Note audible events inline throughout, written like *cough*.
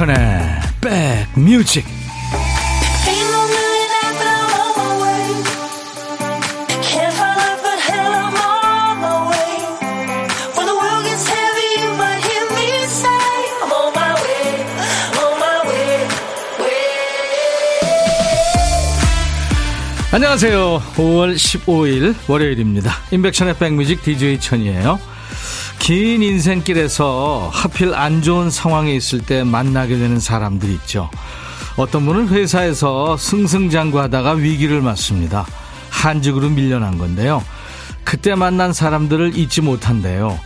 임백천의 백뮤직. 안녕하세요. 5월 15일 월요일입니다. 임백천의 백뮤직 DJ 천이에요 긴 인생길에서 하필 안 좋은 상황에 있을 때 만나게 되는 사람들 있죠. 어떤 분은 회사에서 승승장구하다가 위기를 맞습니다. 한직으로 밀려난 건데요. 그때 만난 사람들을 잊지 못한대요.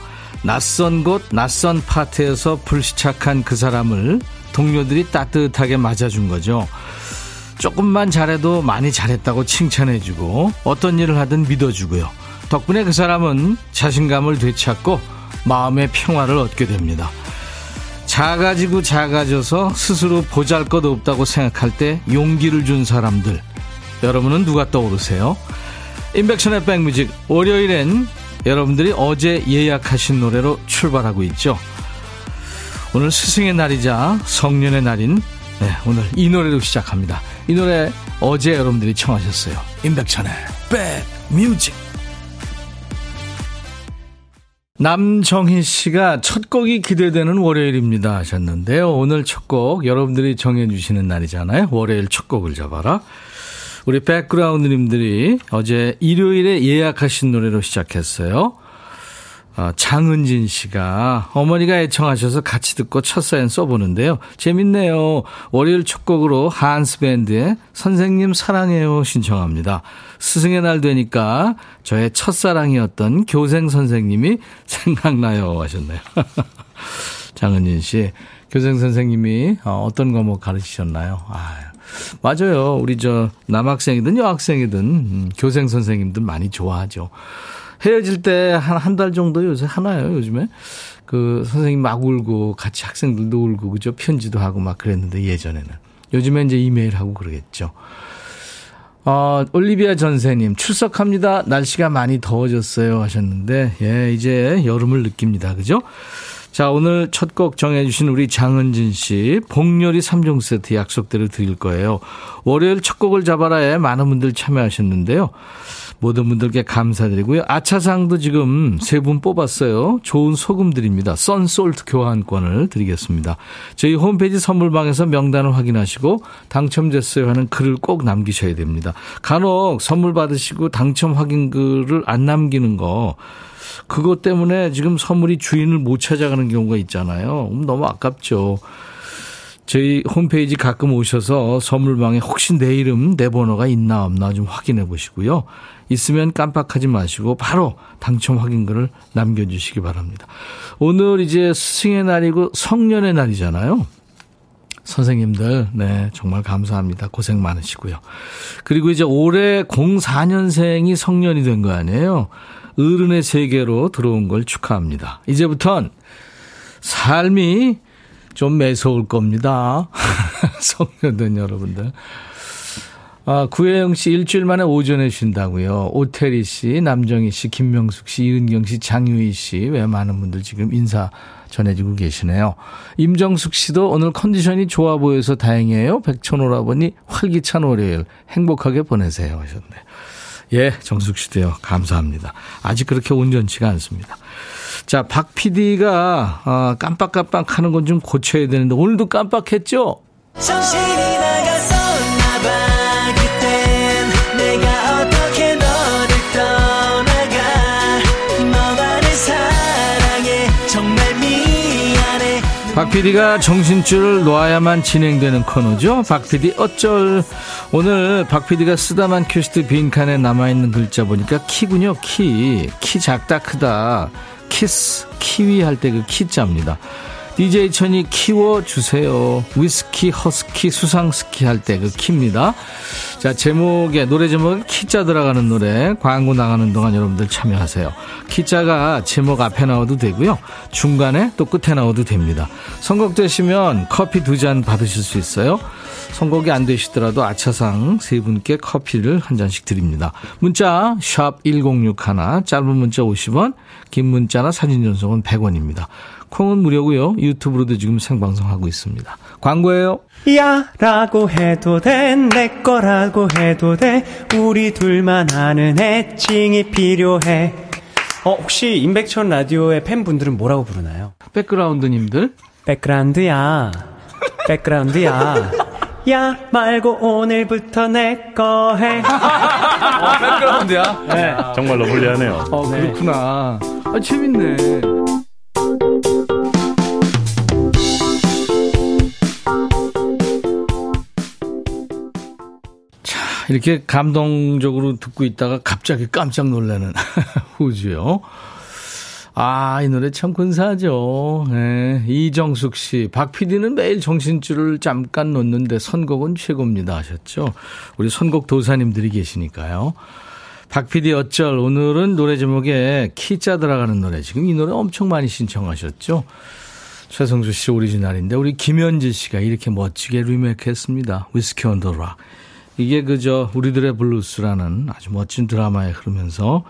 낯선 곳, 낯선 파트에서 불시착한 그 사람을 동료들이 따뜻하게 맞아준 거죠. 조금만 잘해도 많이 잘했다고 칭찬해주고 어떤 일을 하든 믿어주고요. 덕분에 그 사람은 자신감을 되찾고 마음의 평화를 얻게 됩니다. 작아지고 작아져서 스스로 보잘 것 없다고 생각할 때 용기를 준 사람들. 여러분은 누가 떠오르세요? 인백션의 백뮤직 월요일엔 여러분들이 어제 예약하신 노래로 출발하고 있죠. 오늘 스승의 날이자 성년의 날인 네, 오늘 이 노래로 시작합니다. 이 노래 어제 여러분들이 청하셨어요. 인백천의 백뮤직 남정희 씨가 첫 곡이 기대되는 월요일입니다 하셨는데요. 오늘 첫 곡 여러분들이 정해주시는 날이잖아요. 월요일 첫 곡을 잡아라. 우리 백그라운드님들이 어제 일요일에 예약하신 노래로 시작했어요. 어, 장은진 씨가 어머니가 애청하셔서 같이 듣고 첫 사연 써보는데요. 재밌네요. 월요일 첫 곡으로 한스밴드의 선생님 사랑해요 신청합니다. 스승의 날 되니까 저의 첫사랑이었던 교생 선생님이 *laughs* 생각나요 하셨네요. *laughs* 장은진 씨. 교생 선생님이 어, 어떤 과목 가르치셨나요? 아, 맞아요. 우리 저 남학생이든 여학생이든 음, 교생 선생님들 많이 좋아하죠. 헤어질 때 한 한 달 정도 요새 하나요, 요즘에. 그 선생님 막 울고 같이 학생들도 울고 그죠? 편지도 하고 막 그랬는데 예전에는. 요즘에 이제 이메일 하고 그러겠죠. 어, 올리비아 전세님, 출석합니다. 날씨가 많이 더워졌어요. 하셨는데, 예, 이제 여름을 느낍니다. 그죠? 자, 오늘 첫 곡 정해주신 우리 장은진 씨, 복요리 3종 세트 약속대로 드릴 거예요. 월요일 첫 곡을 잡아라에 많은 분들 참여하셨는데요. 모든 분들께 감사드리고요. 아차상도 지금 세 분 뽑았어요. 좋은 소금 드립니다. 썬솔트 교환권을 드리겠습니다. 저희 홈페이지 선물방에서 명단을 확인하시고 당첨됐어요 하는 글을 꼭 남기셔야 됩니다. 간혹 선물 받으시고 당첨 확인 글을 안 남기는 거 그것 때문에 지금 선물이 주인을 못 찾아가는 경우가 있잖아요. 너무 아깝죠. 저희 홈페이지 가끔 오셔서 선물방에 혹시 내 이름, 내 번호가 있나 없나 좀 확인해 보시고요. 있으면 깜빡하지 마시고 바로 당첨 확인글을 남겨주시기 바랍니다. 오늘 이제 스승의 날이고 성년의 날이잖아요. 선생님들, 네, 정말 감사합니다. 고생 많으시고요. 그리고 이제 올해 04년생이 성년이 된 거 아니에요? 어른의 세계로 들어온 걸 축하합니다. 이제부턴 삶이 좀 매서울 겁니다. *laughs* 성년된 여러분들. 아, 구혜영 씨 일주일 만에 오전에 쉰다고요. 오태리 씨, 남정희 씨, 김명숙 씨, 이은경 씨, 장유희 씨, 왜 많은 분들 지금 인사 전해주고 계시네요. 임정숙 씨도 오늘 컨디션이 좋아 보여서 다행이에요. 백천오라버니 활기찬 월요일 행복하게 보내세요 하셨네. 예, 정숙 씨도요. 감사합니다. 아직 그렇게 온전치가 않습니다. 자, 박 PD가 아, 깜빡깜빡 하는 건 좀 고쳐야 되는데 오늘도 깜빡했죠? 정신 박 PD가 정신줄을 놓아야만 진행되는 코너죠. 박 PD 어쩔. 오늘 박 PD가 쓰다만 큐시트 빈칸에 남아있는 글자 보니까 키군요. 키. 키 작다 크다. 키스. 키위 할 때 그 키자입니다. DJ 천이 키워주세요. 위스키, 허스키, 수상스키 할 때 그 키입니다. 자, 제목에, 노래 제목은 키자 들어가는 노래, 광고 나가는 동안 여러분들 참여하세요. 키자가 제목 앞에 나와도 되고요. 중간에 또 끝에 나와도 됩니다. 선곡되시면 커피 두 잔 받으실 수 있어요. 선곡이 안 되시더라도 아차상 세 분께 커피를 한 잔씩 드립니다. 문자 샵 1061, 짧은 문자 50원, 긴 문자나 사진 전송은 100원입니다. 콩은 무료고요. 유튜브로도 지금 생방송하고 있습니다. 광고예요. 야 라고 해도 돼 내 거라고 해도 돼 우리 둘만 아는 애칭이 필요해 어 혹시 임백천 라디오의 팬분들은 뭐라고 부르나요? 백그라운드님들 백그라운드야 백그라운드야 야 말고 오늘부터 내 거 해. *laughs* 어, 백그라운드야? 네. 정말로 불리하네요. 어, 그렇구나. 아, 재밌네. 이렇게 감동적으로 듣고 있다가 갑자기 깜짝 놀라는 *laughs* 후주요. 아, 이 노래 참 근사하죠. 네, 이정숙 씨. 박 PD는 매일 정신줄을 잠깐 놓는데 선곡은 최고입니다 하셨죠. 우리 선곡 도사님들이 계시니까요. 박 PD 어쩔. 오늘은 노래 제목에 키자 들어가는 노래. 지금 이 노래 엄청 많이 신청하셨죠. 최성수 씨 오리지널인데 우리 김현지 씨가 이렇게 멋지게 리메이크 했습니다. 위스키 온 더 락. 이게 그저 우리들의 블루스라는 아주 멋진 드라마에 흐르면서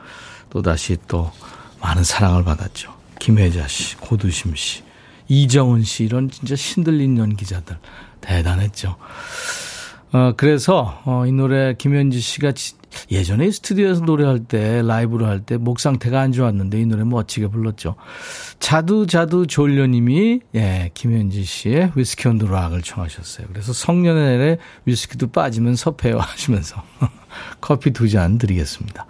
또다시 또 많은 사랑을 받았죠. 김혜자 씨, 고두심 씨, 이정은 씨 이런 진짜 신들린 연기자들 대단했죠. 어, 그래서 어, 이 노래 김현지 씨가 예전에 스튜디오에서 노래할 때 라이브로 할 때 목 상태가 안 좋았는데 이 노래 멋지게 불렀죠. 자두 자두 졸려님이 예 김현지 씨의 위스키 on the rock을 청하셨어요. 그래서 성년의 위스키도 빠지면 섭해요 하시면서 *laughs* 커피 두 잔 드리겠습니다.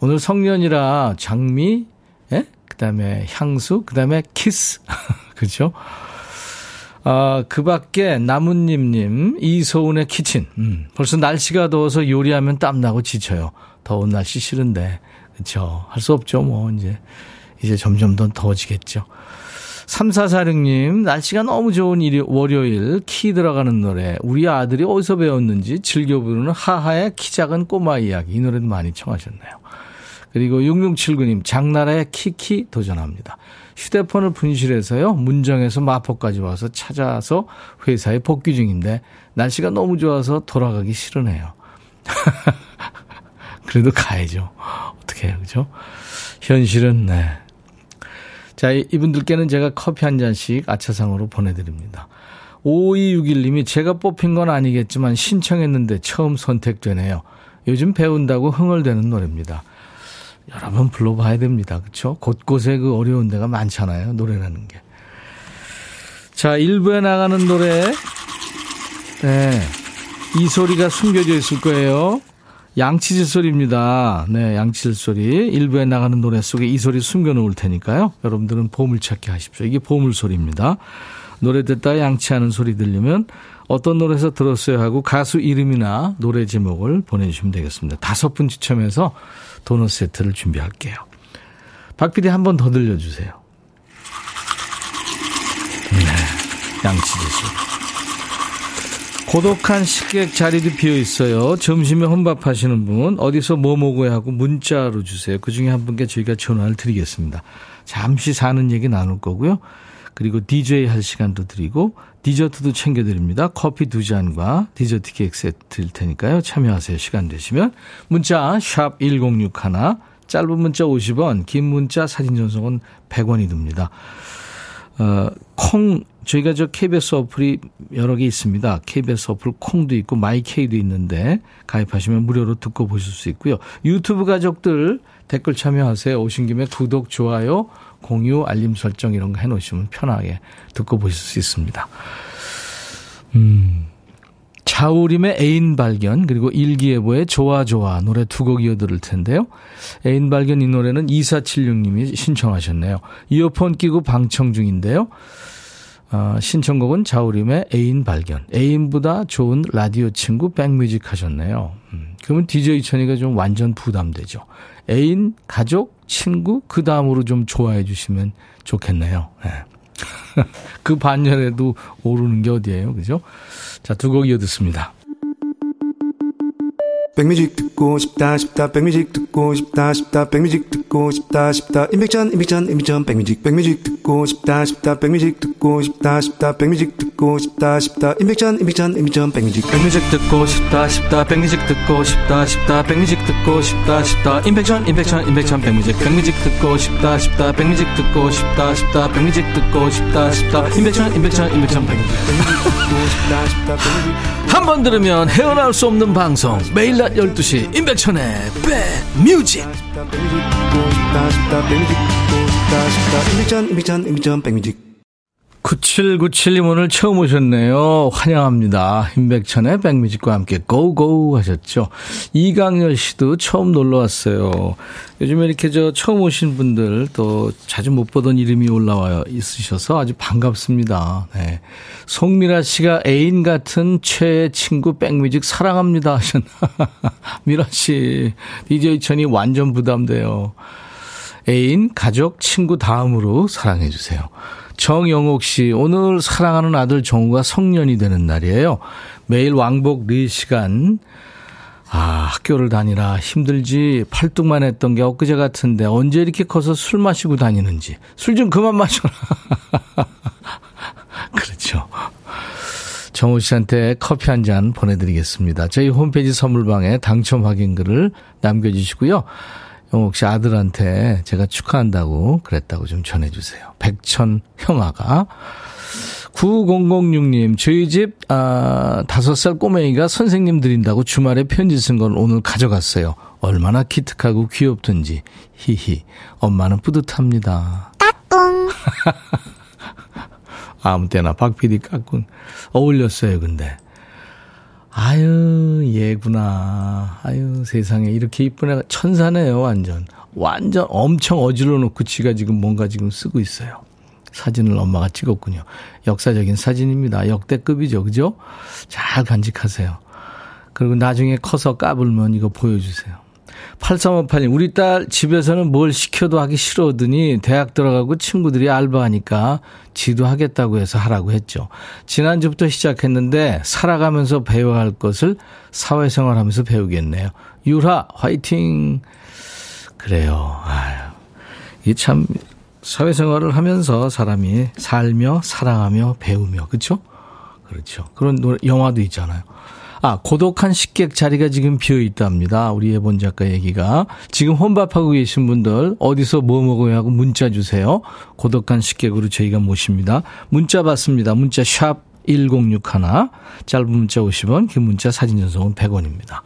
오늘 성년이라 장미, 예? 그 다음에 향수, 그 다음에 키스. *laughs* 그죠? 아, 그 밖에 나뭇잎님, 이소은의 kitchen. 음, 벌써 날씨가 더워서 요리하면 땀나고 지쳐요. 더운 날씨 싫은데. 그쵸. 할 수 없죠, 뭐, 이제. 이제 점점 더 더워지겠죠. 3446님, 날씨가 너무 좋은 일이, 월요일, 키 들어가는 노래. 우리 아들이 어디서 배웠는지 즐겨 부르는 하하의 키 작은 꼬마 이야기. 이 노래도 많이 청하셨네요. 그리고 6679님, 장나라의 키키 도전합니다. 휴대폰을 분실해서요, 문정에서 마포까지 와서 찾아서 회사에 복귀 중인데, 날씨가 너무 좋아서 돌아가기 싫으네요. *laughs* 그래도 가야죠. 어떻게 해요, 그죠? 현실은, 네. 자, 이분들께는 제가 커피 한 잔씩 아차상으로 보내드립니다. 5261님이 제가 뽑힌 건 아니겠지만 신청했는데 처음 선택되네요. 요즘 배운다고 흥얼대는 노래입니다. 여러 번 불러봐야 됩니다. 그렇죠? 곳곳에 그 어려운 데가 많잖아요. 노래라는 게. 자, 1부에 나가는 노래. 네. 이 소리가 숨겨져 있을 거예요. 양치질 소리입니다. 네, 양치질 소리. 1부에 나가는 노래 속에 이 소리 숨겨 놓을 테니까요. 여러분들은 보물찾기 하십시오. 이게 보물 소리입니다. 노래 듣다 양치하는 소리 들리면 어떤 노래에서 들었어요 하고 가수 이름이나 노래 제목을 보내주시면 되겠습니다. 다섯 분 추첨해서 도넛 세트를 준비할게요. 박 PD 한 번 더 들려주세요. 네, 양치듯이. 고독한 식객 자리도 비어 있어요. 점심에 혼밥 하시는 분, 어디서 뭐 먹어야 하고 문자로 주세요. 그 중에 한 분께 저희가 전화를 드리겠습니다. 잠시 사는 얘기 나눌 거고요. 그리고 DJ 할 시간도 드리고, 디저트도 챙겨드립니다. 커피 두 잔과 디저트 케이크 세트 드릴 테니까요. 참여하세요. 시간 되시면. 문자 샵 1061, 짧은 문자 50원, 긴 문자 사진 전송은 100원이 듭니다. 어, 콩, 저희가 저 KBS 어플이 여러 개 있습니다. KBS 어플 콩도 있고 마이케이도 있는데 가입하시면 무료로 듣고 보실 수 있고요. 유튜브 가족들 댓글 참여하세요. 오신 김에 구독, 좋아요, 공유, 알림 설정 이런 거 해놓으시면 편하게 듣고 보실 수 있습니다. 음. 자우림의 애인 발견 그리고 일기예보의 좋아 좋아 노래 두 곡 이어들을 텐데요. 애인 발견 이 노래는 2476님이 신청하셨네요. 이어폰 끼고 방청 중인데요. 어, 신청곡은 자우림의 애인 발견. 애인보다 좋은 라디오 친구 백뮤직 하셨네요. 음, 그러면 DJ 천이가 좀 완전 부담되죠. 애인, 가족, 친구, 그 다음으로 좀 좋아해 주시면 좋겠네요. 네. *laughs* 그 반열에도 오르는 게 어디예요. 그죠? 자, 두 곡 이어 듣습니다. 백뮤직 듣고 싶다 싶다 백뮤직 듣고 싶다 싶다 백뮤직 듣고 싶다 싶다 임백천 임백천 임백천 백뮤직 백뮤직 듣고 싶다 싶다 백뮤직 듣고 싶다 싶다 백뮤직 듣고 싶다 싶다. 임백천 임백천 임백천 백뮤직. 백뮤직 듣고 싶다 싶다. 백뮤직 듣고 싶다 싶다. 백뮤직 듣고 싶다 싶다. 임백천 임백천 임백천 백뮤직. 백뮤직 듣고 싶다 싶다. 백뮤직 듣고 싶다 싶다. 백뮤직 듣고 싶다 싶다. 임백천 임백천 임백천 백뮤직. 듣고 백뮤직 한 번 들으면 헤어나올 수 없는 방송. 매일 낮 12시 임백천의 백뮤직 9797님 오늘 처음 오셨네요. 환영합니다. 임백천의 백뮤직과 함께 고고 하셨죠. 이강열 씨도 처음 놀러 왔어요. 요즘에 이렇게 저 처음 오신 분들 또 자주 못 보던 이름이 올라와 있으셔서 아주 반갑습니다. 네. 송미라 씨가 애인 같은 최애 친구 백뮤직 사랑합니다 하셨나. *laughs* 미라 씨, DJ 천이 완전 부담돼요. 애인, 가족, 친구 다음으로 사랑해주세요. 정영옥 씨, 오늘 사랑하는 아들 정우가 성년이 되는 날이에요. 매일 왕복 4시간. 아, 학교를 다니라 힘들지 팔뚝만 했던 게 엊그제 같은데 언제 이렇게 커서 술 마시고 다니는지. 술 좀 그만 마셔라. *laughs* 그렇죠. 정우 씨한테 커피 한 잔 보내드리겠습니다. 저희 홈페이지 선물방에 당첨 확인 글을 남겨주시고요. 영옥 씨 아들한테 제가 축하한다고 그랬다고 좀 전해주세요. 백천 형아가. 9006님, 저희 집, 아, 5살 꼬맹이가 선생님 드린다고 주말에 편지 쓴걸 오늘 가져갔어요. 얼마나 기특하고 귀엽던지. 히히. 엄마는 뿌듯합니다. 까꿍. *laughs* 아무 때나 박 PD 까꿍. 어울렸어요, 근데. 아유, 얘구나. 아유, 세상에. 이렇게 이쁜 애가 천사네요, 완전. 완전 엄청 어질러 놓고 지가 지금 뭔가 지금 쓰고 있어요. 사진을 엄마가 찍었군요. 역사적인 사진입니다. 역대급이죠. 그죠? 잘 간직하세요. 그리고 나중에 커서 까불면 이거 보여주세요. 8358님, 우리 딸 집에서는 뭘 시켜도 하기 싫어하더니 대학 들어가고 친구들이 알바하니까 지도 하겠다고 해서 하라고 했죠. 지난주부터 시작했는데 살아가면서 배워야 할 것을 사회생활 하면서 배우겠네요. 유라, 화이팅! 그래요. 아유. 이게 참, 사회생활을 하면서 사람이 살며, 사랑하며, 배우며, 그쵸? 그렇죠. 그런 노래, 영화도 있잖아요. 아, 고독한 식객 자리가 지금 비어 있답니다. 우리 예본 작가 얘기가. 지금 혼밥하고 계신 분들 어디서 뭐 먹어야 하고 문자 주세요. 고독한 식객으로 저희가 모십니다. 문자 받습니다. 문자 샵 1061. 짧은 문자 50원, 긴 문자 사진 전송은 100원입니다.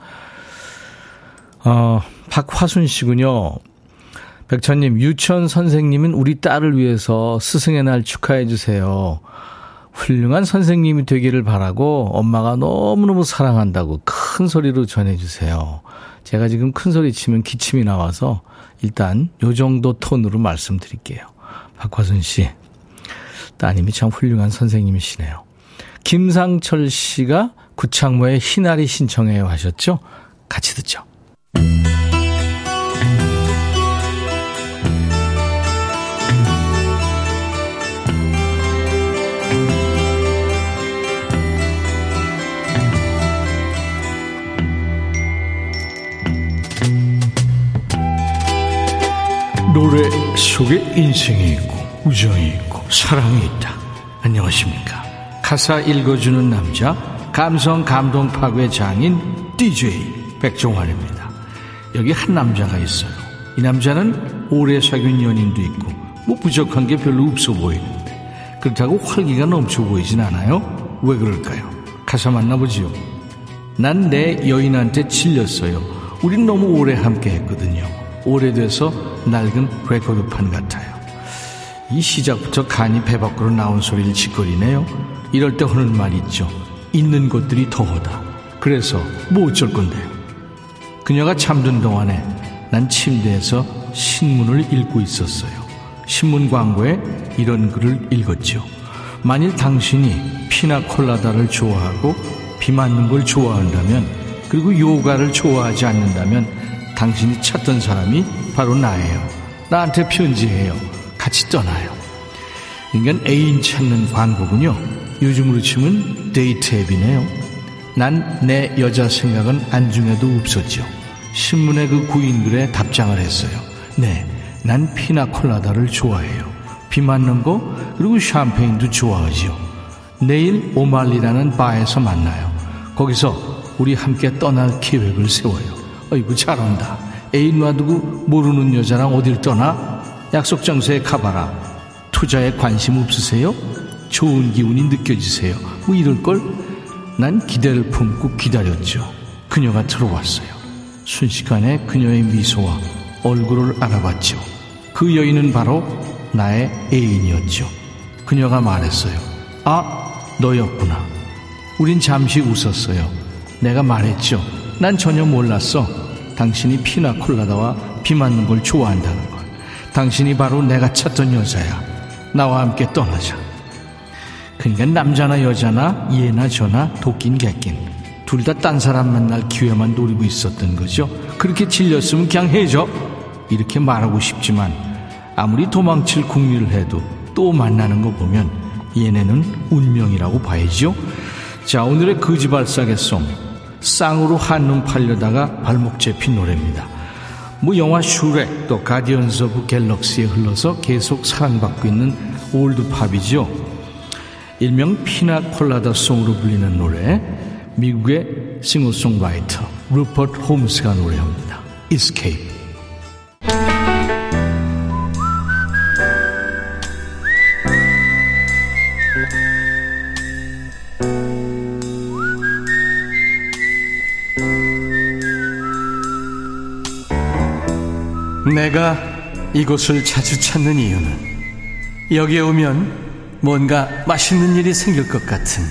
어, 박화순 씨군요. 백천님, 유치원 선생님은 우리 딸을 위해서 스승의 날 축하해 주세요. 훌륭한 선생님이 되기를 바라고 엄마가 너무너무 사랑한다고 큰 소리로 전해주세요. 제가 지금 큰 소리 치면 기침이 나와서 일단 요 정도 톤으로 말씀드릴게요. 박화순 씨, 따님이 참 훌륭한 선생님이시네요. 김상철 씨가 구창모의 희나리 신청해요 하셨죠? 같이 듣죠. 노래 속에 인생이 있고 우정이 있고 사랑이 있다. 안녕하십니까. 가사 읽어주는 남자 감성 감동 파괴 장인 DJ 백종환입니다. 여기 한 남자가 있어요. 이 남자는 오래 사귄 연인도 있고 뭐 부족한 게 별로 없어 보이는데 그렇다고 활기가 넘쳐 보이진 않아요. 왜 그럴까요? 가사 만나보지요. 난 내 여인한테 질렸어요. 우린 너무 오래 함께 했거든요. 오래돼서 낡은 레코드판 같아요. 이 시작부터 간이 배 밖으로 나온 소리를 짓거리네요. 이럴 때 하는 말 있죠. 있는 것들이 더하다. 그래서 뭐 어쩔 건데. 그녀가 잠든 동안에 난 침대에서 신문을 읽고 있었어요. 신문 광고에 이런 글을 읽었죠. 만일 당신이 피나콜라다를 좋아하고 비 맞는 걸 좋아한다면 그리고 요가를 좋아하지 않는다면 당신이 찾던 사람이 바로 나예요. 나한테 편지해요. 같이 떠나요. 인간 애인 찾는 광고군요. 요즘으로 치면 데이트 앱이네요. 난 내 여자 생각은 안중에도 없었죠. 신문의 그 구인글에 답장을 했어요. 네, 난 피나콜라다를 좋아해요. 비 맞는 거 그리고 샴페인도 좋아하죠. 내일 오말리라는 바에서 만나요. 거기서 우리 함께 떠날 계획을 세워요. 어이구 잘한다. 애인 놔두고 모르는 여자랑 어딜 떠나? 약속 장소에 가봐라. 투자에 관심 없으세요? 좋은 기운이 느껴지세요? 뭐 이럴걸? 난 기대를 품고 기다렸죠. 그녀가 들어왔어요. 순식간에 그녀의 미소와 얼굴을 알아봤죠. 그 여인은 바로 나의 애인이었죠. 그녀가 말했어요. 아, 너였구나. 우린 잠시 웃었어요. 내가 말했죠. 난 전혀 몰랐어. 당신이 피나콜라다와 비 맞는 걸 좋아한다는 걸. 당신이 바로 내가 찾던 여자야. 나와 함께 떠나자. 그러니까 남자나 여자나 얘나 저나 도끼인 객긴 둘 다 딴 사람 만날 기회만 노리고 있었던 거죠. 그렇게 질렸으면 그냥 해줘. 이렇게 말하고 싶지만 아무리 도망칠 궁리를 해도 또 만나는 거 보면 얘네는 운명이라고 봐야죠. 자 오늘의 거지발싸개 song 쌍으로 한눈 팔려다가 발목 잡힌 노래입니다. 뭐 영화 슈렉 또 Guardians of Galaxy에 흘러서 계속 사랑받고 있는 old pop이죠. 일명 Piña Colada song으로 불리는 노래 미국의 싱어송라이터 루퍼트 홈스가 노래합니다. Escape 내가 이곳을 자주 찾는 이유는 여기에 오면 뭔가 맛있는 일이 생길 것 같은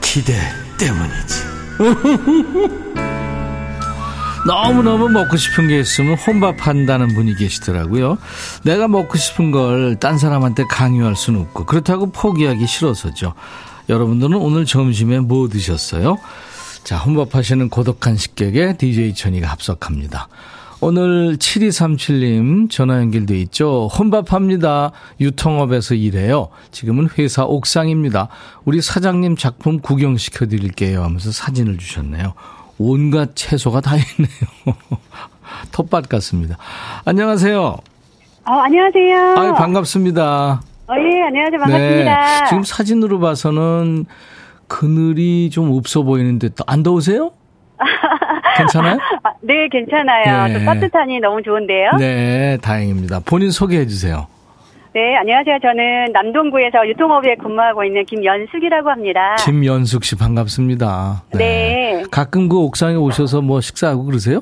기대 때문이지. *laughs* 너무너무 먹고 싶은 게 있으면 혼밥한다는 분이 계시더라고요. 내가 먹고 싶은 걸 딴 사람한테 강요할 수는 없고 그렇다고 포기하기 싫어서죠. 여러분들은 오늘 점심에 뭐 드셨어요? 자, 혼밥하시는 고독한 식객에 DJ 천이가 합석합니다. 오늘 7237님 전화 연결돼 있죠. 혼밥합니다. 유통업에서 일해요. 지금은 회사 옥상입니다. 우리 사장님 작품 구경시켜 드릴게요 하면서 사진을 주셨네요. 온갖 채소가 다 있네요. *laughs* 텃밭 같습니다. 안녕하세요. 어, 안녕하세요. 아 반갑습니다. 어, 예, 안녕하세요. 반갑습니다. 네, 지금 사진으로 봐서는 그늘이 좀 없어 보이는데 안 더우세요? *laughs* 괜찮아요? 아, 네, 괜찮아요. 네. 또 따뜻하니 너무 좋은데요. 네, 다행입니다. 본인 소개해 주세요. 네, 안녕하세요. 저는 남동구에서 유통업에 근무하고 있는 김연숙이라고 합니다. 김연숙 씨 반갑습니다. 네. 가끔 그 옥상에 오셔서 뭐 식사하고 그러세요?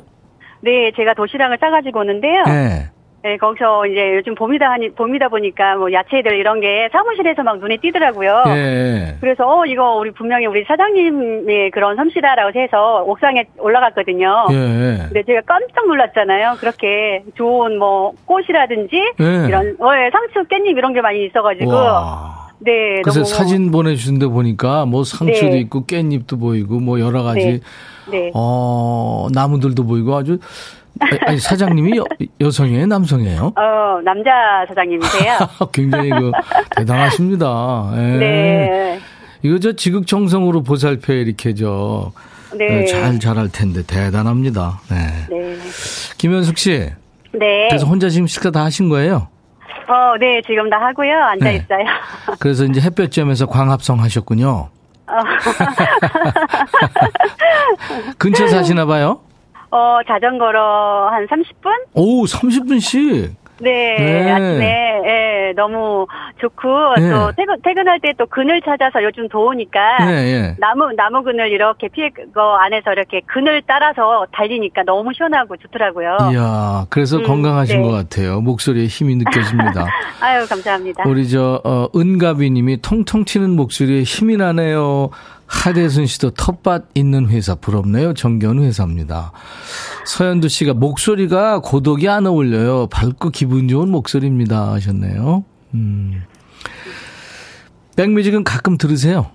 네, 제가 도시락을 싸가지고 오는데요. 네. 네, 거기서 이제 요즘 봄이다 하니, 봄이다 보니까 뭐 야채들 이런 게 사무실에서 막 눈에 띄더라고요. 예. 그래서 어, 이거 우리 분명히 우리 사장님의 그런 솜씨다라고 해서 옥상에 올라갔거든요. 예. 근데 제가 깜짝 놀랐잖아요. 그렇게 좋은 뭐 꽃이라든지 예. 이런 어, 예, 상추, 깻잎 이런 게 많이 있어가지고 와. 네 그래서 너무 사진 보내주신데 보니까 뭐 상추도 네. 있고 깻잎도 보이고 뭐 여러 가지 네. 어 나무들도 보이고 아주 아니, 사장님이 여, 여성이에요 남성이에요? 어 남자 사장님이세요. *laughs* 굉장히 그 대단하십니다. 예. 네. 이거 저 지극정성으로 보살펴 이렇게 저 네. 어, 잘 자랄 텐데 대단합니다. 네. 네. 김현숙 씨. 네. 그래서 혼자 지금 식사 다 하신 거예요? 어, 네, 지금 다 하고요. 앉아 네. 있어요. *laughs* 그래서 이제 햇볕쬐면서 광합성 하셨군요. 어, *laughs* 근처 사시나 봐요? 어, 자전거로 한 30분? 오, 30분씩. 네, 네. 아침에, 예, 너무 좋고, 네. 또 퇴근, 퇴근할 때 또 그늘 찾아서 요즘 더우니까, 네, 예. 나무, 나무 그늘 이렇게 피해, 거 안에서 이렇게 그늘 따라서 달리니까 너무 시원하고 좋더라고요. 이야, 그래서 음, 건강하신 네. 것 같아요. 목소리에 힘이 느껴집니다. *laughs* 아유, 감사합니다. 우리 저, 어, 은가비 님이 통통 튀는 목소리에 힘이 나네요. 하대순 씨도 텃밭 있는 회사 부럽네요. 정겨운 회사입니다. 서현두 씨가 목소리가 고독이 안 어울려요. 밝고 기분 좋은 목소리입니다. 하셨네요. 음. 백뮤직은 가끔 들으세요?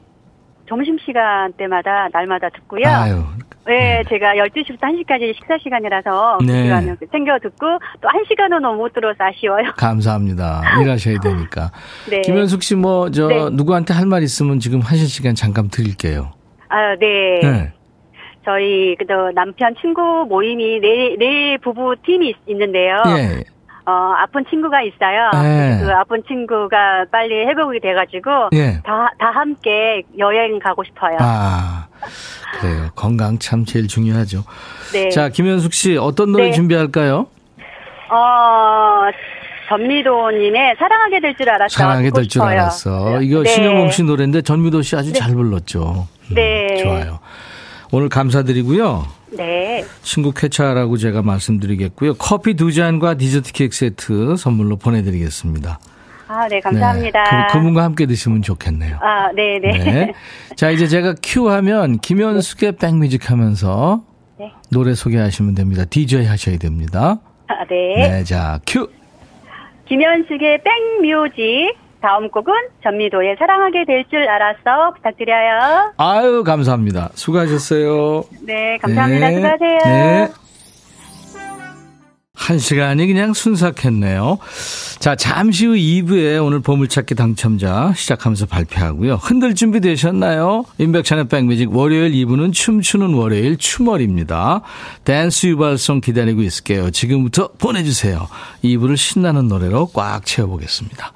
점심시간 때마다, 날마다 듣고요. 아유. 네, 제가 12시부터 1시까지 식사 시간이라서, 그 네. 시간을 챙겨 듣고, 또 1시간은 너무 못 들어서 아쉬워요. 감사합니다. *laughs* 일하셔야 되니까. 네. 김현숙 씨 뭐, 저, 네. 누구한테 할 말 있으면 지금 하실 시간 잠깐 드릴게요. 아, 네. 네. 저희 그저 남편 친구 모임이 네, 네 부부 팀이 있- 있는데요. 예. 어, 아픈 친구가 있어요. 네. 그 아픈 친구가 빨리 회복이 돼가지고 예. 다, 다 함께 여행 가고 싶어요. 아, 그래요. 건강 참 제일 중요하죠. 네. 자, 김현숙 씨, 어떤 노래 네. 준비할까요? 어, 전미도님의 사랑하게 될 줄 알았어. 사랑하게 될 줄. 알았어. 이거 네. 신영웅 씨 노래인데 전미도 씨 아주 잘 불렀죠. 음, 네. 좋아요. 오늘 감사드리고요. 네. 신곡 쾌차라고 제가 말씀드리겠고요. 커피 두 잔과 디저트 케이크 세트 선물로 보내드리겠습니다. 아, 네, 감사합니다. 네, 그, 그분과 함께 드시면 좋겠네요. 아, 네, 네. 네. 자, 이제 제가 큐 하면 김현숙의 백뮤직 하면서 네. 노래 소개하시면 됩니다. DJ 하셔야 됩니다. 아, 네. 네, 자, 큐! 김현숙의 백뮤직. 다음 곡은 전미도의 사랑하게 될 줄 알았어. 부탁드려요. 아유, 감사합니다. 수고하셨어요. 네, 감사합니다. 네. 수고하세요. 네. 한 시간이 그냥 순삭했네요. 자, 잠시 후 2부에 오늘 보물찾기 당첨자 시작하면서 발표하고요. 흔들 준비 되셨나요? 임백천의 백뮤직 월요일 2부는 춤추는 월요일 춤월입니다. 댄스 유발 song 기다리고 있을게요. 지금부터 보내주세요. 2부를 신나는 노래로 꽉 채워보겠습니다.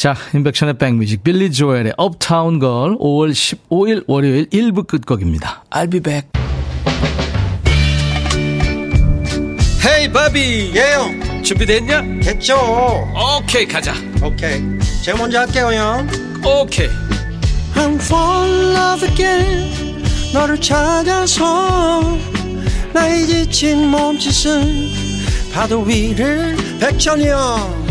자, 임백천의 백뮤직 빌리 조엘의 Uptown Girl 5월 15일 월요일 1부 끝곡입니다. I'll be back. 헤이 바비 예영. 준비됐냐? 됐죠. 오케이 가자. 오케이. 제가 먼저 할게요 형. 오케이. I'm fall in love again. 너를 찾아서 나의 지친 몸짓은 파도 위를 백천이 형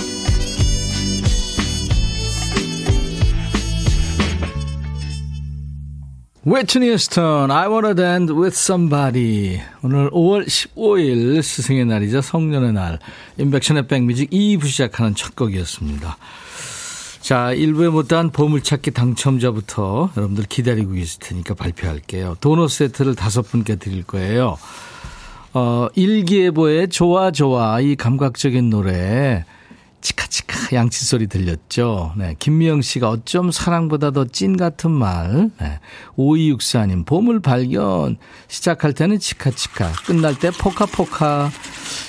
웨트니 스턴 I wanna dance with somebody. 오늘 5월 15일 스승의 날이자 성년의 날. 인백션의 백뮤직 2부 시작하는 첫 곡이었습니다. 자 1부에 못한 보물찾기 당첨자부터 여러분들 기다리고 계실 테니까 발표할게요. 도넛 세트를 다섯 분께 드릴 거예요. 어, 일기예보의 좋아 좋아 이 감각적인 노래 치카치카 양치 소리 들렸죠. 네, 김미영 씨가 어쩜 사랑보다 더 찐 같은 말. 네, 5264님 보물 발견. 시작할 때는 치카치카, 끝날 때 포카포카.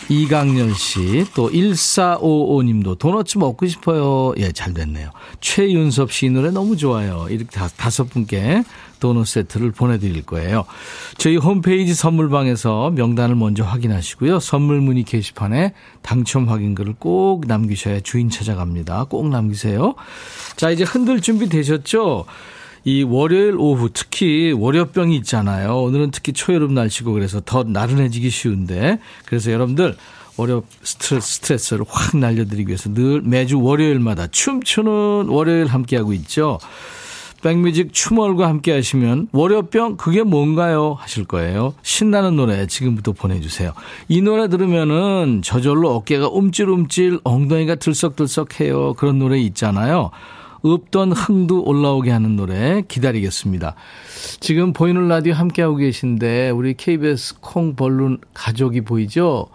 이강렬 씨, 또 1455님도 도넛 먹고 싶어요. 예, 잘 됐네요. 최윤섭 씨이 노래 너무 좋아요. 이렇게 다, 다섯 분께 도넛 세트를 보내드릴 거예요. 저희 홈페이지 선물방에서 명단을 먼저 확인하시고요. 선물 문의 게시판에 당첨 확인글을 꼭 남기셔야 주인 찾아갑니다. 꼭 남기세요. 자, 이제 흔들 준비 되셨죠? 이 월요일 오후 특히 월요병이 있잖아요. 오늘은 특히 초여름 날씨고 그래서 더 나른해지기 쉬운데 그래서 여러분들 월요 스트레스, 스트레스를 확 날려드리기 위해서 늘 매주 월요일마다 춤추는 월요일 함께하고 있죠. 백뮤직 춤월과 함께 하시면 월요병 그게 뭔가요 하실 거예요. 신나는 노래 지금부터 보내주세요. 이 노래 들으면은 저절로 어깨가 움찔움찔 엉덩이가 들썩들썩해요. 그런 노래 있잖아요. 없던 흥도 올라오게 하는 노래 기다리겠습니다. 지금 보이는 라디오 함께하고 계신데 우리 KBS 콩 벌룬 가족이 보이죠?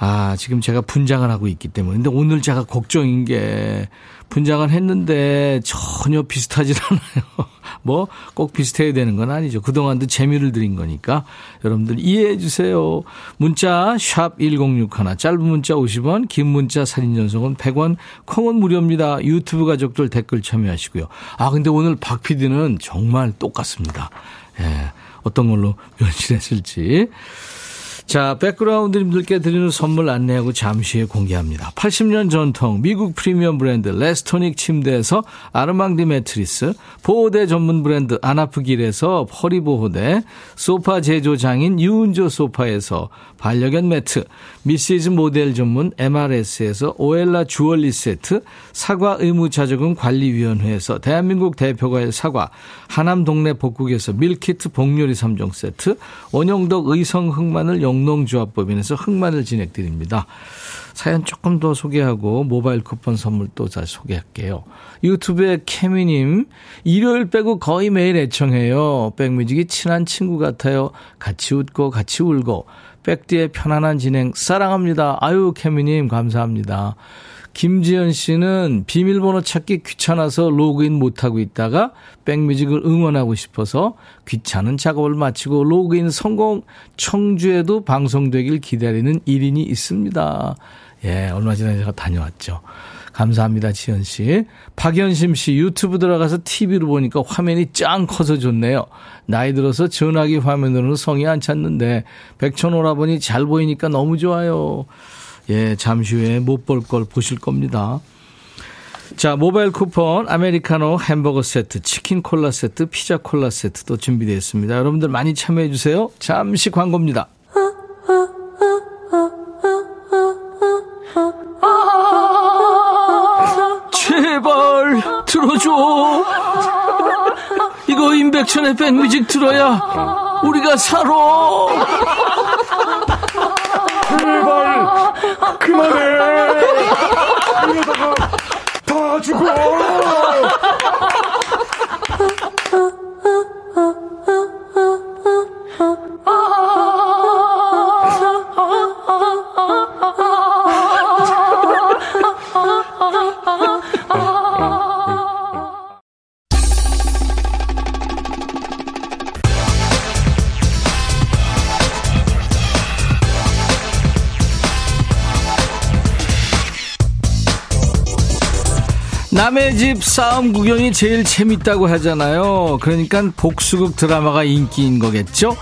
아, 지금 제가 분장을 하고 있기 때문에. 근데 오늘 제가 걱정인 게 분장을 했는데 전혀 비슷하지 *laughs* 않아요. 뭐 꼭 비슷해야 되는 건 아니죠. 그동안도 재미를 드린 거니까 여러분들 이해해 주세요. 문자 샵 1061, 짧은 문자 50원, 긴 문자 사진 전송은 100원, 콩은 무료입니다. 유튜브 가족들 댓글 참여하시고요. 아, 근데 오늘 박 PD는 정말 똑같습니다. 예. 어떤 걸로 *laughs* 변신했을지. 자, 백그라운드님들께 드리는 선물 안내하고 잠시 후에 공개합니다. 80년 전통 미국 프리미엄 브랜드 레스토닉 침대에서 아르망디 매트리스, 보호대 전문 브랜드 아나프길에서 허리보호대, 소파 제조장인 유운조 소파에서 반려견 매트, 미시즈 모델 전문 MRS에서 오엘라 주얼리 세트, 사과 의무자조금 관리위원회에서 대한민국 대표과일 사과, 하남 동네 복국에서 밀키트 복요리 3종 세트, 원영덕 의성 흑마늘 영 농조합법인에서 흑마늘 진행드립니다. 사연 조금 더 소개하고 모바일 쿠폰 선물 또 다시 소개할게요. 유튜브에 케미님, 일요일 빼고 거의 매일 애청해요. 백뮤직이 친한 친구 같아요. 같이 웃고 같이 울고. 백디의 편안한 진행 사랑합니다. 아유, 케미님 감사합니다. 김지연 씨는 비밀번호 찾기 귀찮아서 로그인 못하고 있다가 백뮤직을 응원하고 싶어서 귀찮은 작업을 마치고 로그인 성공 청주에도 방송되길 기다리는 1인이 있습니다. 예, 얼마 전에 제가 다녀왔죠. 감사합니다, 지연 씨. 박연심 씨, 유튜브 들어가서 TV로 보니까 화면이 짱 커서 좋네요. 나이 들어서 전화기 화면으로는 성이 안 찼는데, 백천오라보니 잘 보이니까 너무 좋아요. 예, 잠시 후에 못 볼 걸 보실 겁니다. 자, 모바일 쿠폰, 아메리카노 햄버거 세트, 치킨 콜라 세트, 피자 콜라 세트도 준비되어 있습니다. 여러분들 많이 참여해 주세요. 잠시 광고입니다. 제발 들어줘. 이거 임백천의 백뮤직 들어야 우리가 살아. 그만해. 이러다가 다 죽어 남의 집 싸움 구경이 제일 재밌다고 하잖아요. 그러니까 복수극 드라마가 인기인 거겠죠?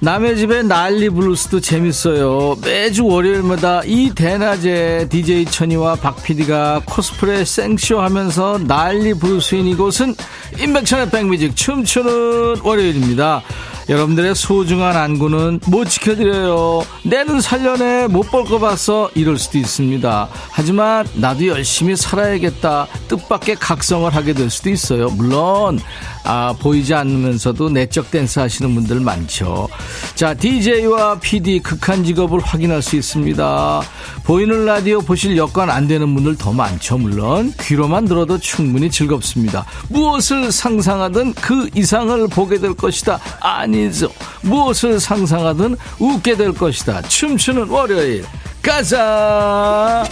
남의 집에 난리 블루스도 재밌어요. 매주 월요일마다 이 대낮에 DJ 천이와 박 PD가 코스프레 생쇼 하면서 난리 블루스인 이곳은 임백천의 백뮤직 춤추는 월요일입니다. 여러분들의 소중한 안구는 못 지켜드려요. 내 눈 살려내 못 볼거 봤어 이럴 수도 있습니다. 하지만 나도 열심히 살아야겠다 뜻밖의 각성을 하게 될 수도 있어요. 물론 아, 보이지 않으면서도 내적 댄스 하시는 분들 많죠. 자, DJ와 PD 극한 직업을 확인할 수 있습니다. 보이는 라디오 보실 여건 안 되는 분들 더 많죠. 물론 귀로만 들어도 충분히 즐겁습니다. 무엇을 상상하든 그 이상을 보게 될 것이다. 아니 죠. 무엇을 상상하든 웃게 될 것이다. 춤추는 월요일. 가자!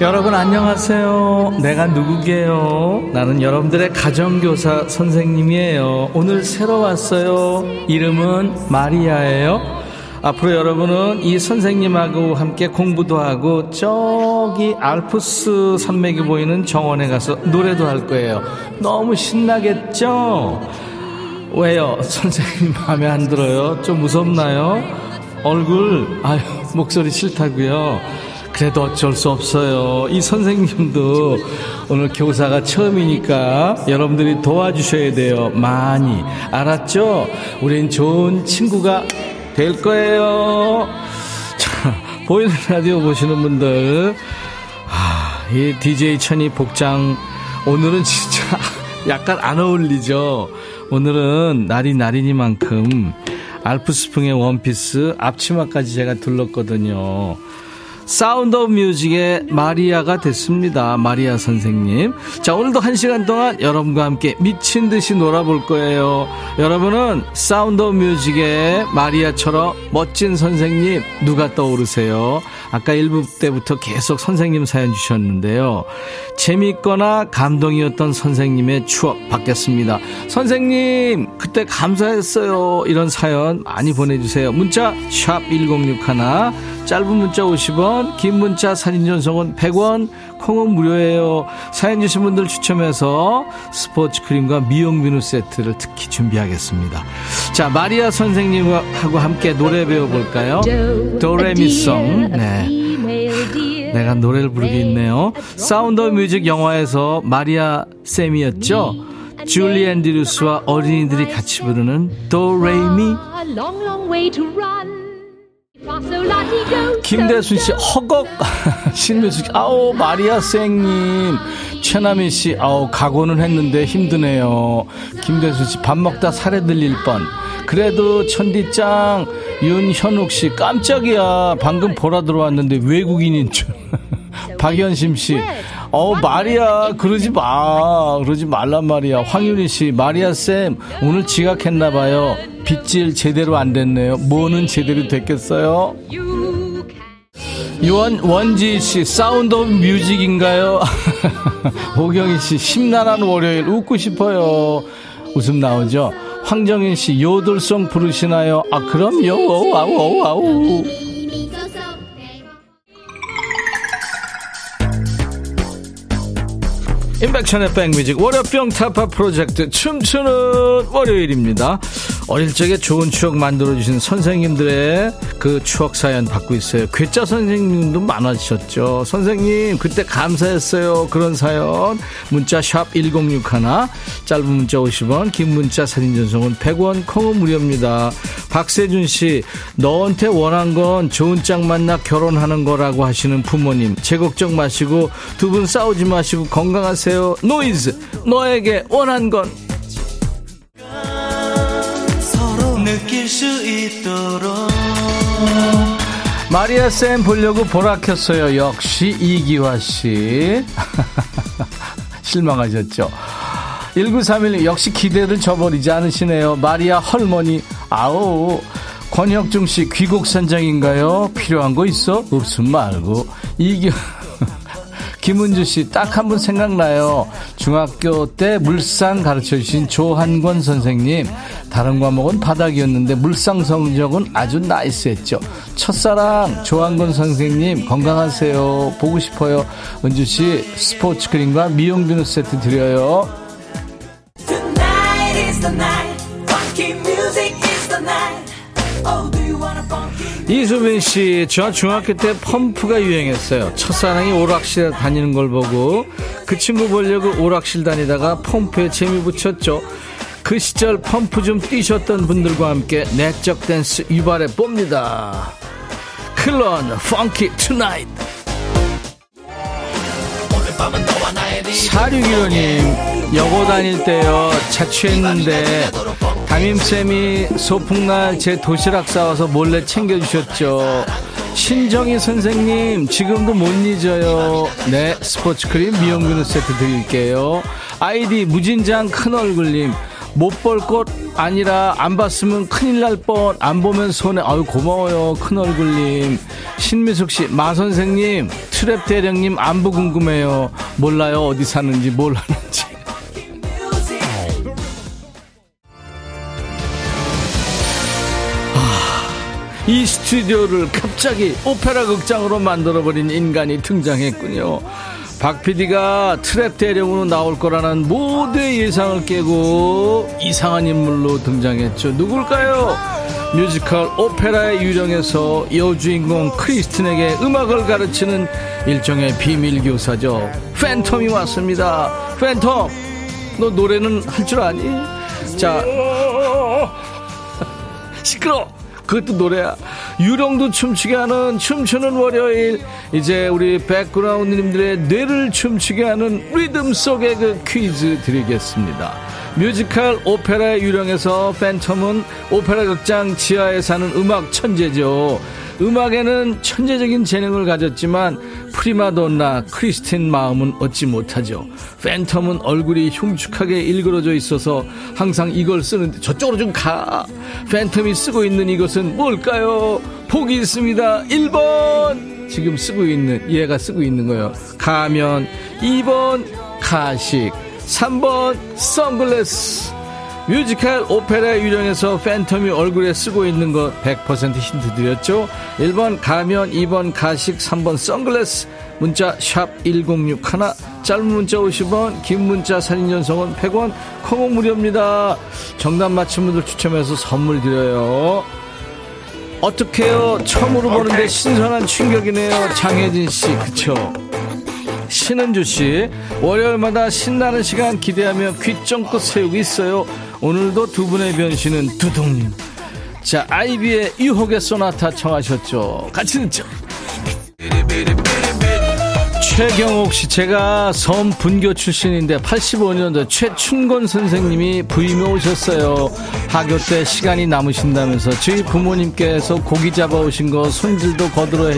여러분 안녕하세요. 내가 누구게요? 나는 여러분들의 가정교사 선생님이에요. 오늘 새로 왔어요. 이름은 마리아예요. 앞으로 여러분은 이 선생님하고 함께 공부도 하고 저기 알프스 산맥이 보이는 정원에 가서 노래도 할 거예요. 너무 신나겠죠? 왜요? 선생님 마음에 안 들어요? 좀 무섭나요? 얼굴, 아유, 목소리 싫다고요. 그래도 어쩔 수 없어요. 이 선생님도 오늘 교사가 처음이니까 여러분들이 도와주셔야 돼요. 많이. 알았죠? 우린 좋은 친구가 될 거예요. 자, 보이는 라디오 보시는 분들, 아, 이 DJ 천이 복장, 오늘은 진짜 *laughs* 약간 안 어울리죠? 오늘은 날이 날이니만큼 알프스풍의 원피스 앞치마까지 제가 둘렀거든요. Sound of Music의 마리아가 됐습니다. 마리아 선생님. 자, 오늘도 한 시간 동안 여러분과 함께 미친 듯이 놀아볼 거예요. 여러분은 Sound of Music의 마리아처럼 멋진 선생님 누가 떠오르세요? 아까 1부 때부터 계속 선생님 사연 주셨는데요. 재밌거나 감동이었던 선생님의 추억 받겠습니다. 선생님, 그때 감사했어요. 이런 사연 많이 보내주세요. 문자, 샵1061, 짧은 문자 50원, 긴 문자 사진 전송은 100원, 콩은 무료예요. 사연 주신 분들 추첨해서 스포츠 크림과 미용 비누 세트를 특히 준비하겠습니다. 자, 마리아 선생님하고 함께 노래 배워볼까요? 도레미송. 네. 내가 노래를 부르게 있네요. Sound of Music 영화에서 마리아 쌤이었죠? 줄리 앤드류스와 어린이들이 같이 부르는 도레미 김대순 씨 허걱. *laughs* 신미숙 씨. 아우 마리아 쌩님. 최남희 씨 아우 각오는 했는데 힘드네요. 김대순 씨 밥 먹다 사레 들릴 뻔. 그래도 천디짱 윤현욱 씨 깜짝이야 방금 보라 들어왔는데 외국인인 줄 *laughs* 박연심 씨 어, 마리아, 그러지 마. 그러지 말란 말이야. 황윤희 씨, 마리아 쌤, 오늘 지각했나봐요. 빗질 제대로 안 됐네요. 뭐는 제대로 됐겠어요? 유원, 원지 씨, Sound of Music인가요? *laughs* 오경희 씨, 심란한 월요일, 웃고 싶어요. 웃음 나오죠? 황정인 씨, 요들송 부르시나요? 아, 그럼요. 아우, 아우, 아우. 인백천의 백뮤직 월요병 타파 프로젝트 춤추는 월요일입니다. 어릴 적에 좋은 추억 만들어주신 선생님들의 그 추억 사연 받고 있어요. 괴짜 선생님도 많아지셨죠. 선생님 그때 감사했어요. 그런 사연 문자 sharp 1061, 짧은 문자 50원 긴 문자 사진 전송은 100원 콩은 무료입니다. 박세준 씨 너한테 원한 건 좋은 짝 만나 결혼하는 거라고 하시는 부모님 제 걱정 마시고 두 분 싸우지 마시고 건강하세요. 노이즈 너에게 원한 건 수 있도록 마리아 쌤 보려고 보라 켰어요. 역시 이기화 씨. *laughs* 실망하셨죠? 1931 역시 기대를 저버리지 않으시네요. 마리아 헐머니. 아우. 권혁중 씨 귀곡 선장인가요? 필요한 거 있어? 없음 말고. 이기 김은주 씨 딱 한 분 생각나요. 중학교 때 물상 가르쳐 주신 조한권 선생님. 다른 과목은 바닥이었는데 물상 성적은 아주 나이스했죠. 첫사랑 조한권 선생님 건강하세요. 보고 싶어요. 은주 씨 스포츠 크림과 미용 비누 세트 드려요. Tonight is the night 이수빈 씨, 저 중학교 때 펌프가 유행했어요. 첫사랑이 오락실 다니는 걸 보고 그 친구 보려고 오락실 다니다가 펌프에 재미 붙였죠. 그 시절 펌프 좀 뛰셨던 분들과 함께 내적 댄스 유발해 봅니다. 클론, Funky Tonight. 4615님, 여고 다닐 때요, 자취했는데, 담임쌤이 소풍날 제 도시락 싸와서 몰래 챙겨주셨죠. 신정희 선생님, 지금도 못 잊어요. 네, 스포츠 크림 미용비누 세트 드릴게요. 아이디 무진장 큰 얼굴님, 못 볼 것 아니라 안 봤으면 큰일 날 뻔. 안 보면 손해. 아유, 고마워요. 큰 얼굴님. 신미숙 씨, 마 선생님, 트랩 대령님 안부 궁금해요. 몰라요. 어디 사는지, 뭘 하는지. 이 스튜디오를 갑자기 오페라 극장으로 만들어버린 인간이 등장했군요. 박 PD가 트랩 대령으로 나올 거라는 모두의 예상을 깨고 이상한 인물로 등장했죠. 누굴까요? 뮤지컬 오페라의 유령에서 여주인공 크리스틴에게 음악을 가르치는 일종의 비밀 교사죠. 팬텀이 왔습니다. 팬텀, 너 노래는 할 줄 아니? 자, *laughs* 시끄러. 그것도 노래야. 유령도 춤추게 하는 춤추는 월요일. 이제 우리 background님들의 뇌를 춤추게 하는 리듬 속의 그 퀴즈 드리겠습니다. 뮤지컬 오페라의 유령에서 팬텀은 오페라 극장 지하에 사는 음악 천재죠. 음악에는 천재적인 재능을 가졌지만 프리마돈나 크리스틴 마음은 얻지 못하죠. 팬텀은 얼굴이 흉측하게 일그러져 있어서 항상 이걸 쓰는데 저쪽으로 좀 가. 팬텀이 쓰고 있는 이것은 뭘까요? 보기 있습니다. 1번 지금 쓰고 있는 얘가 쓰고 있는 거예요. 가면 2번 가식 3번 선글라스. 뮤지컬 오페라 유령에서 팬텀이 얼굴에 쓰고 있는 거 100% 힌트 드렸죠? 1번 가면 2번 가식 3번 선글라스. 문자 샵1061 짧은 문자 50원 긴 문자 사진 전송은 100원. 콩은 무료입니다. 정답 맞힌 분들 추첨해서 선물 드려요. 어떡해요? 처음으로 보는데 신선한 충격이네요. 장혜진 씨. 그쵸 신은주 씨 월요일마다 신나는 시간 기대하며 귀 쫑긋 세우고 있어요. 오늘도 두 분의 변신은 두둥. 자 아이비의 유혹의 소나타 청하셨죠. 같이 듣죠. 최경옥 씨, 제가 섬 분교 출신인데 85년도 최춘건 선생님이 부임해 오셨어요. 하교 때 시간이 남으신다면서 저희 부모님께서 고기 잡아 오신 거 손질도 거들어,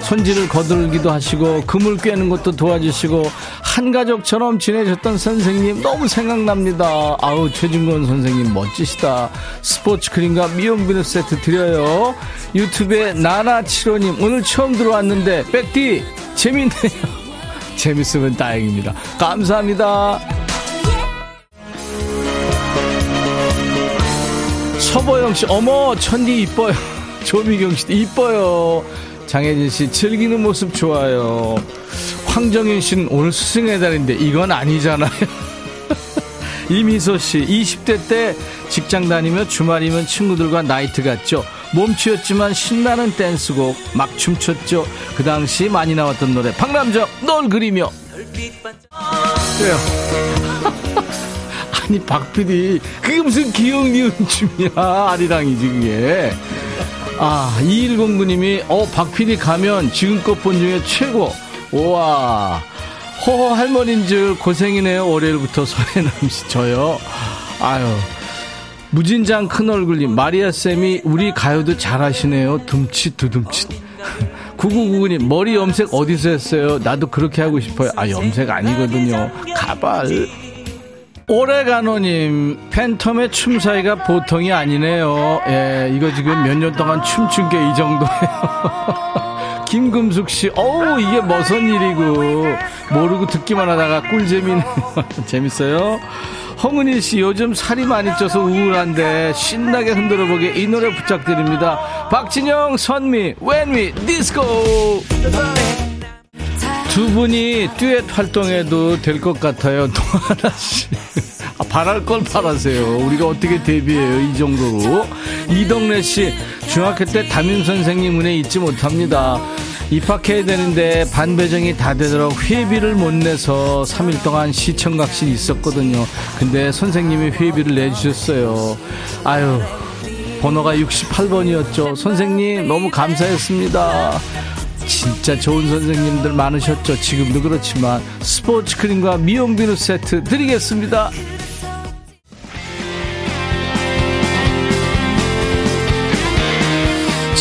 손질을 거들기도 하시고 그물 꿰는 것도 도와주시고 한 가족처럼 지내셨던 선생님 너무 생각납니다. 아우, 최준건 선생님 멋지시다. 스포츠 크림과 미용 비누 세트 드려요. 유튜브에 나나치로님 오늘 처음 들어왔는데 백디 재밌네요. 재밌으면 다행입니다. 감사합니다. 서보영 씨, 어머, 천디 이뻐요. *laughs* 조미경 씨도 이뻐요. 장혜진 씨, 즐기는 모습 좋아요. 황정윤 씨는 오늘 스승의 달인데 이건 아니잖아요. *laughs* 이미소 씨, 20대 때 직장 다니며 주말이면 친구들과 나이트 갔죠. 몸치였지만 신나는 댄스곡 막 춤췄죠. 그 당시 많이 나왔던 노래 박남정 널 그리며 그래요. *laughs* 아니 박PD 그게 무슨 기억 니은 춤이야 아리랑이지 그게. 아 2109님이 어 박PD 가면 지금껏 본 중에 최고. 우와. 호호 할머니인 줄 고생이네요. 월요일부터 *laughs* 서해남씨 저요. 아유. 무진장 큰 얼굴님 마리아 쌤이 우리 가요도 잘하시네요. 둠칫 두둠칫. *laughs* 9999님 머리 염색 어디서 했어요? 나도 그렇게 하고 싶어요. 아 염색 아니거든요. 가발. 오레가노님 팬텀의 춤사위가 보통이 아니네요. 예 이거 지금 몇 년 동안 춤춘 게 이 정도예요. *laughs* 김금숙 씨, 어우, 이게 무슨 일이고. 모르고 듣기만 하다가 꿀재미네. *laughs* 재밌어요? 홍은희 씨, 요즘 살이 많이 쪄서 우울한데, 신나게 흔들어 보게 이 노래 부탁드립니다. 박진영, 선미, We Disco! 두 분이 듀엣 활동해도 될 것 같아요. 노하나 씨. 아, 바랄 걸 바라세요. 우리가 어떻게 데뷔해요, 이 정도로. 이동래 씨, 중학교 때 담임 선생님 은혜 잊지 못합니다. 입학해야 되는데 반 배정이 다 되도록 회비를 못 내서 3일 동안 시청각실 있었거든요. 근데 선생님이 회비를 내주셨어요. 아유, 번호가 68번이었죠. 선생님, 너무 감사했습니다. 진짜 좋은 선생님들 많으셨죠. 지금도 그렇지만 스포츠 크림과 미용 비누 세트 드리겠습니다.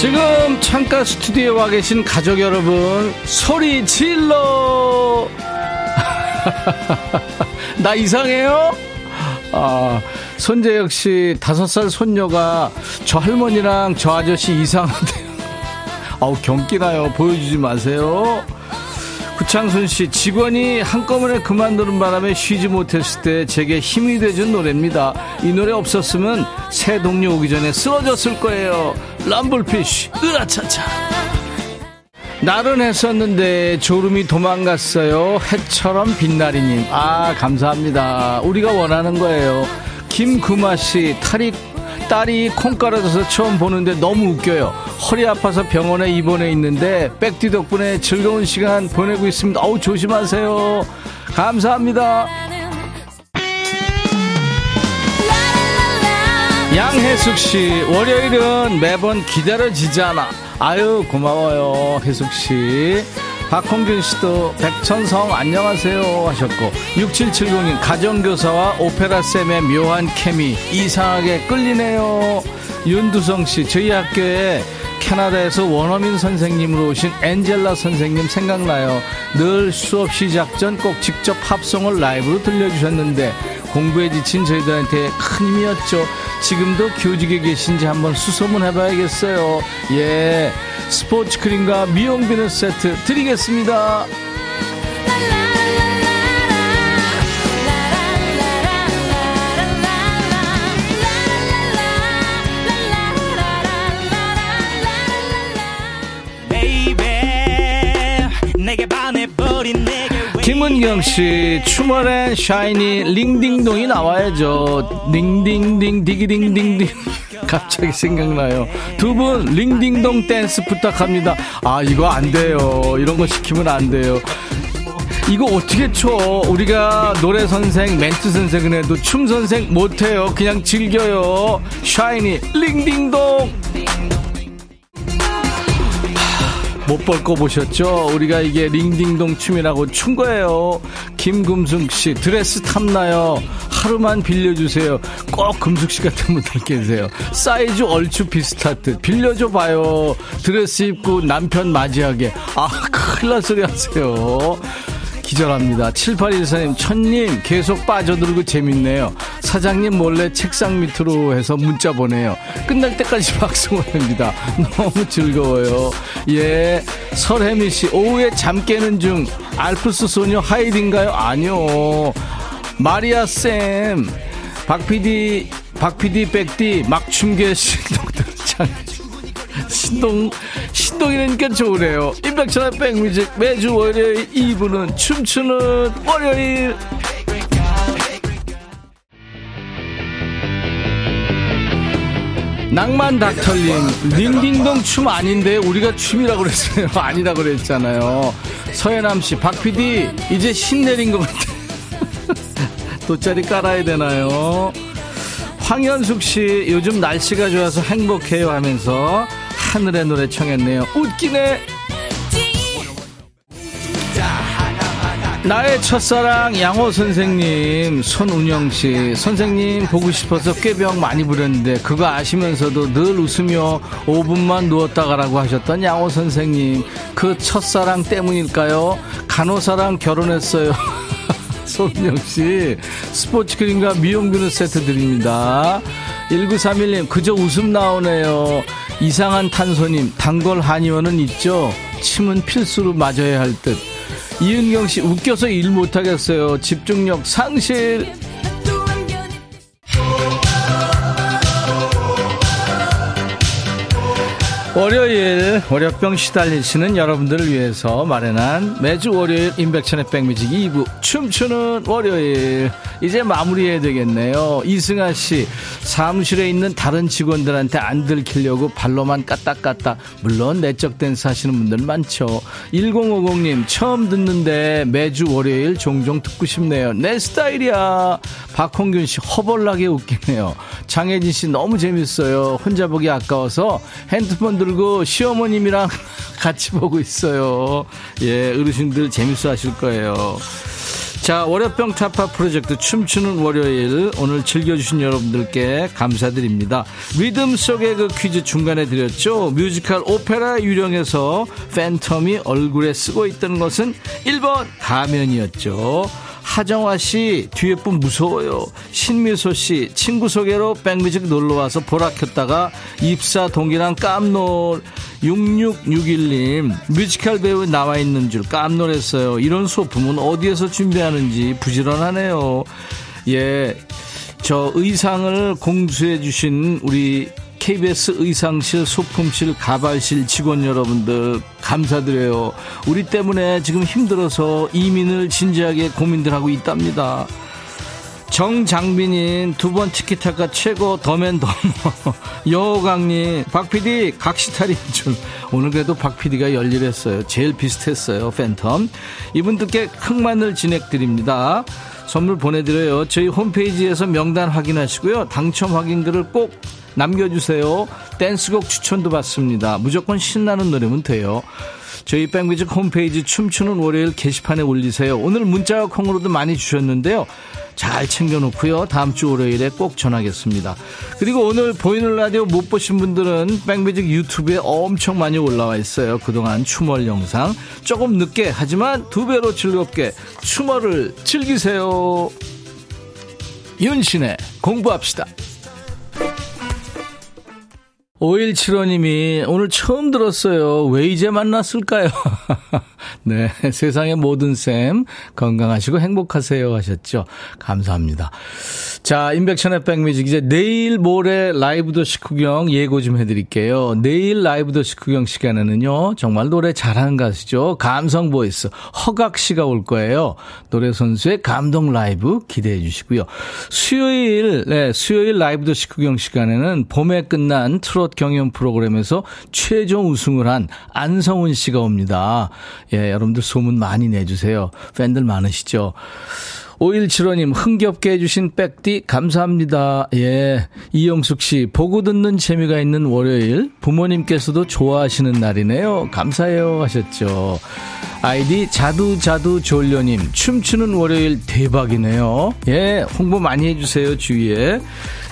지금 창가 스튜디오에 와 계신 가족 여러분 소리 질러! *laughs* 나 이상해요? 아 손재혁 씨 다섯 살 손녀가 저 할머니랑 저 아저씨 이상한데요. *laughs* 아우 경기나요. 보여주지 마세요 구창순 씨 직원이 한꺼번에 그만두는 바람에 쉬지 못했을 때 제게 힘이 돼준 노래입니다. 이 노래 없었으면 새 동료 오기 전에 쓰러졌을 거예요. 럼블피쉬 으라차차. 나른했었는데 졸음이 도망갔어요. 해처럼 빛나리님. 아 감사합니다. 우리가 원하는 거예요. 김금아 씨 탈이 딸이 콩 깔아줘서 처음 보는데 너무 웃겨요. 허리 아파서 병원에 입원해 있는데 백디 덕분에 즐거운 시간 보내고 있습니다. 어우 조심하세요. 감사합니다. 양혜숙 씨, 월요일은 매번 기다려지잖아. 아유, 고마워요, 혜숙 씨. 박홍균 씨도 백천성 안녕하세요 하셨고 6770님 가정교사와 오페라쌤의 묘한 케미 이상하게 끌리네요. 윤두성 씨 저희 학교에 캐나다에서 원어민 선생님으로 오신 엔젤라 선생님 생각나요? 늘 수업 시작 전 꼭 직접 팝송을 라이브로 들려주셨는데 공부에 지친 저희들한테 큰 힘이었죠 지금도 교직에 계신지 한번 수소문 해봐야겠어요 예 스포츠 크림과 미용 비누 세트 드리겠습니다. 김은경 씨, 춤월엔 샤이니 링딩동이 나와야죠. 링딩딩 디기딩딩딩. 갑자기 생각나요. 두 분 링딩동 댄스 부탁합니다. 아 이거 안 돼요. 이런 거 시키면 안 돼요. 이거 어떻게 춰? 우리가 노래 선생, 멘트 선생은 해도 춤 선생 못해요. 그냥 즐겨요. 샤이니, 링딩동. 못 볼 거 보셨죠? 우리가 이게 링딩동 춤이라고 춘 거예요. 김금숙 씨, 드레스 탐나요. 하루만 빌려주세요. 꼭 금숙 씨 같은 분들 계세요. 사이즈 얼추 비슷할 듯. 빌려줘 봐요. 드레스 입고 남편 맞이하게. 아, 큰일 날 소리 하세요. 기절합니다. 7814님, 천님, 계속 빠져들고 재밌네요. 사장님 몰래 책상 밑으로 해서 문자 보내요. 끝날 때까지 *laughs* 박수 보냅니다. 너무 즐거워요. 예. 설혜미 씨, 오후에 잠 깨는 중, 알프스 소녀 하이딘가요? 아니요. 마리아 쌤, 박 PD, 박 PD, 백디, 막춤계 신동들 *laughs* 참. 신동, 신동이니까 좋으네요. 임백천의 백뮤직 매주 월요일 2부는 춤추는 월요일. 낭만 닥터님, 링딩동 춤 아닌데 우리가 춤이라고 그랬어요. *laughs* 아니라고 그랬잖아요. 서해남 씨, 박 PD, 이제 신 내린 것 같아. *laughs* 돗자리 깔아야 되나요? 황현숙 씨, 요즘 날씨가 좋아서 행복해요 하면서 하늘의 노래 청했네요. 웃기네. 나의 첫사랑 양호 선생님, 손운영 씨, 선생님 보고 싶어서 꾀병 많이 부렸는데 그거 아시면서도 늘 웃으며 5분만 누웠다 가라고 하셨던 양호 선생님, 그 첫사랑 때문일까요? 간호사랑 결혼했어요. *laughs* 손은영 씨, 스포츠 크림과 미용 비누 세트 드립니다. 1931님, 그저 웃음 나오네요. 이상한 탄소님, 단골 한의원은 있죠? 침은 필수로 맞아야 할 듯. 이은경 씨, 웃겨서 일 못하겠어요. 집중력 상실. 월요일 월요병 시달리시는 여러분들을 위해서 마련한 매주 월요일 임백천의 백뮤직 2부 춤추는 월요일. 이제 마무리해야 되겠네요. 이승아 씨 사무실에 있는 다른 직원들한테 안 들키려고 발로만 까딱까딱. 물론 내적 댄스 하시는 분들 많죠. 1050님 처음 듣는데 매주 월요일 종종 듣고 싶네요. 내 스타일이야. 박홍균 씨 허벌나게 웃기네요. 장혜진 씨 너무 재밌어요. 혼자 보기 아까워서 핸드폰 들고 시어머님이랑 *laughs* 같이 보고 있어요. 예, 어르신들 재밌어 하실 거예요. 자, 월요병 타파 프로젝트 춤추는 월요일 오늘 즐겨주신 여러분들께 감사드립니다. 리듬 속의 그 퀴즈 중간에 드렸죠. 뮤지컬 오페라 유령에서 팬텀이 얼굴에 쓰고 있던 것은 1번 가면이었죠. 하정화 씨, 뒤에 분 무서워요. 신미소 씨, 친구 소개로 백뮤직 놀러 와서 보라 켰다가 입사 동기랑 깜놀. 6661님, 뮤지컬 배우에 나와 있는 줄 깜놀했어요. 이런 소품은 어디에서 준비하는지 부지런하네요. 예. 저 의상을 공수해 주신 우리 KBS 의상실, 소품실, 가발실 직원 여러분들 감사드려요. 우리 때문에 지금 힘들어서 이민을 진지하게 고민들 하고 있답니다. 정장빈님 두 번 티키타카 최고 더맨 더머. *laughs* 여호강님 박PD 각시탈인 줄. 오늘 그래도 박PD가 열일했어요. 제일 비슷했어요 팬텀. 이분들께 흑마늘 진행드립니다. 선물 보내드려요. 저희 홈페이지에서 명단 확인하시고요. 당첨 확인글을 꼭 남겨주세요. 댄스곡 추천도 받습니다. 무조건 신나는 노래면 돼요. 저희 백뮤직 홈페이지 춤추는 월요일 게시판에 올리세요. 오늘 문자와 콩으로도 많이 주셨는데요. 잘 챙겨놓고요. 다음 주 월요일에 꼭 전하겠습니다. 그리고 오늘 보이는 라디오 못 보신 분들은 백뮤직 유튜브에 엄청 많이 올라와 있어요. 그동안 춤월 영상. 조금 늦게 하지만 두 배로 즐겁게 춤월을 즐기세요. 윤시내의 공부합시다. 5175님이 오늘 처음 들었어요. 왜 이제 만났을까요? *laughs* 네. *laughs* 세상의 모든 쌤 건강하시고 행복하세요 하셨죠. 감사합니다. 자, 인백션의 back music. 이제 내일 모레 라이브 도시 구경 예고 좀 해드릴게요. 내일 라이브 도시 구경 시간에는요, 정말 노래 잘하는 가수죠. 감성 voice. 허각 씨가 올 거예요. 노래 선수의 감동 라이브 기대해 주시고요. 수요일, 네, 수요일 라이브 도시 구경 시간에는 봄에 끝난 트롯 경연 프로그램에서 최종 우승을 한 안성훈 씨가 옵니다. 예, 여러분들 소문 많이 내주세요. 팬들 많으시죠? 5175님, 흥겹게 해주신 백디, 감사합니다. 예. 이영숙 씨, 보고 듣는 재미가 있는 월요일, 부모님께서도 좋아하시는 날이네요. 감사해요. 하셨죠. 아이디, 자두자두 졸려님, 춤추는 월요일 대박이네요. 예. 홍보 많이 해주세요. 주위에.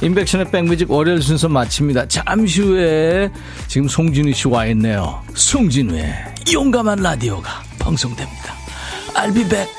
인백션의 백뮤직 월요일 순서 마칩니다. 잠시 후에, 지금 송진우 씨 와 있네요. 송진우의 용감한 라디오가 방송됩니다. I'll be back.